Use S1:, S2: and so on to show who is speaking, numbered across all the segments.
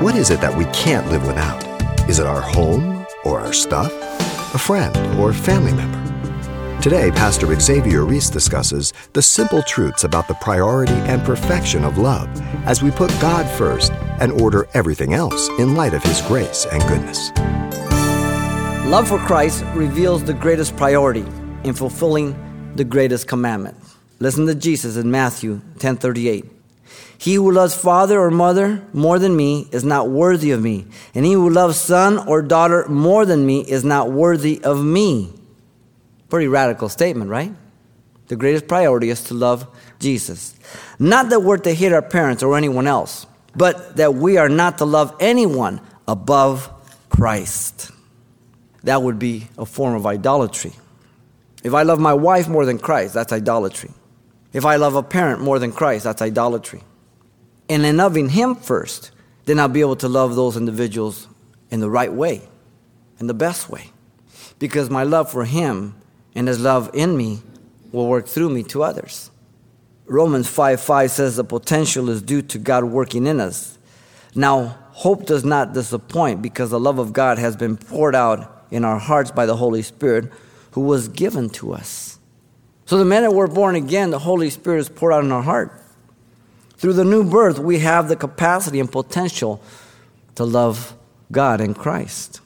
S1: What is it that we can't live without? Is it our home or our stuff? A friend or family member? Today, Pastor Xavier Reese discusses the simple truths about the priority and perfection of love as we put God first and order everything else in light of His grace and goodness.
S2: Love for Christ reveals the greatest priority in fulfilling the greatest commandment. Listen to Jesus in Matthew 10:38. He who loves father or mother more than me is not worthy of me, and he who loves son or daughter more than me is not worthy of me. Pretty radical statement, right? The greatest priority is to love Jesus. Not that we're to hate our parents or anyone else, but that we are not to love anyone above Christ. That would be a form of idolatry. If I love my wife more than Christ, that's idolatry. If I love a parent more than Christ, that's idolatry. And in loving Him first, then I'll be able to love those individuals in the right way, in the best way. Because my love for Him and his love in me will work through me to others. Romans 5 5 says the potential is due to God working in us. Now, hope does not disappoint because the love of God has been poured out in our hearts by the Holy Spirit who was given to us. So, the minute we're born again, the Holy Spirit is poured out in our heart. Through the new birth, we have the capacity and potential to love God and Christ.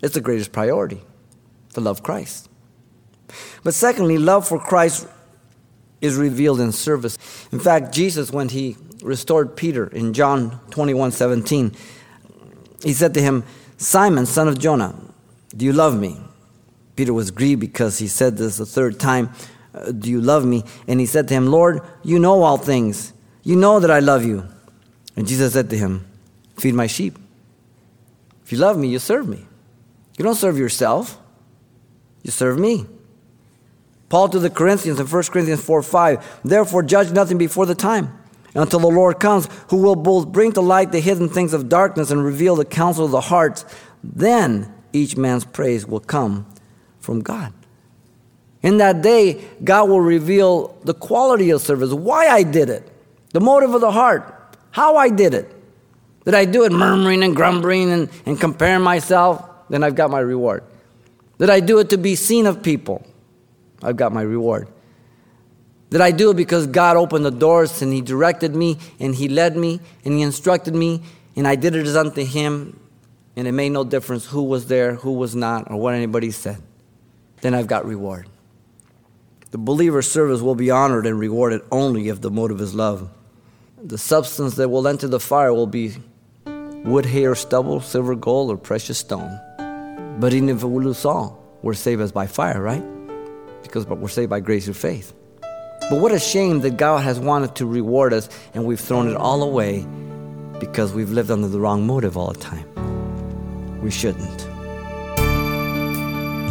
S2: It's the greatest priority to love Christ. But secondly, love for Christ is revealed in service. In fact, Jesus, when he restored Peter in John 21 17, he said to him, Simon, son of Jonah, do you love me? Peter was grieved because he said this the third time, Do you love me? And he said to him, Lord, you know all things. You know that I love you. And Jesus said to him, Feed my sheep. If you love me, you serve me. You don't serve yourself, you serve me. Paul to the Corinthians in 1 Corinthians 4 5, therefore judge nothing before the time until the Lord comes, who will both bring to light the hidden things of darkness and reveal the counsel of the hearts. Then each man's praise will come from God. In that day, God will reveal the quality of service, why I did it, the motive of the heart, how I did it. Did I do it murmuring and grumbling and, and comparing myself? Then I've got my reward. Did I do it to be seen of people? I've got my reward. Did I do it because God opened the doors and He directed me and He led me and He instructed me and I did it as unto Him and it made no difference who was there, who was not, or what anybody said? Then I've got reward. The believer's service will be honored and rewarded only if the motive is love. The substance that will enter the fire will be wood, hay, or stubble, silver, gold, or precious stone. But even if we lose all, we're saved as by fire, right? because we're saved by grace through faith. But what a shame that God has wanted to reward us and we've thrown it all away because we've lived under the wrong motive all the time. We shouldn't.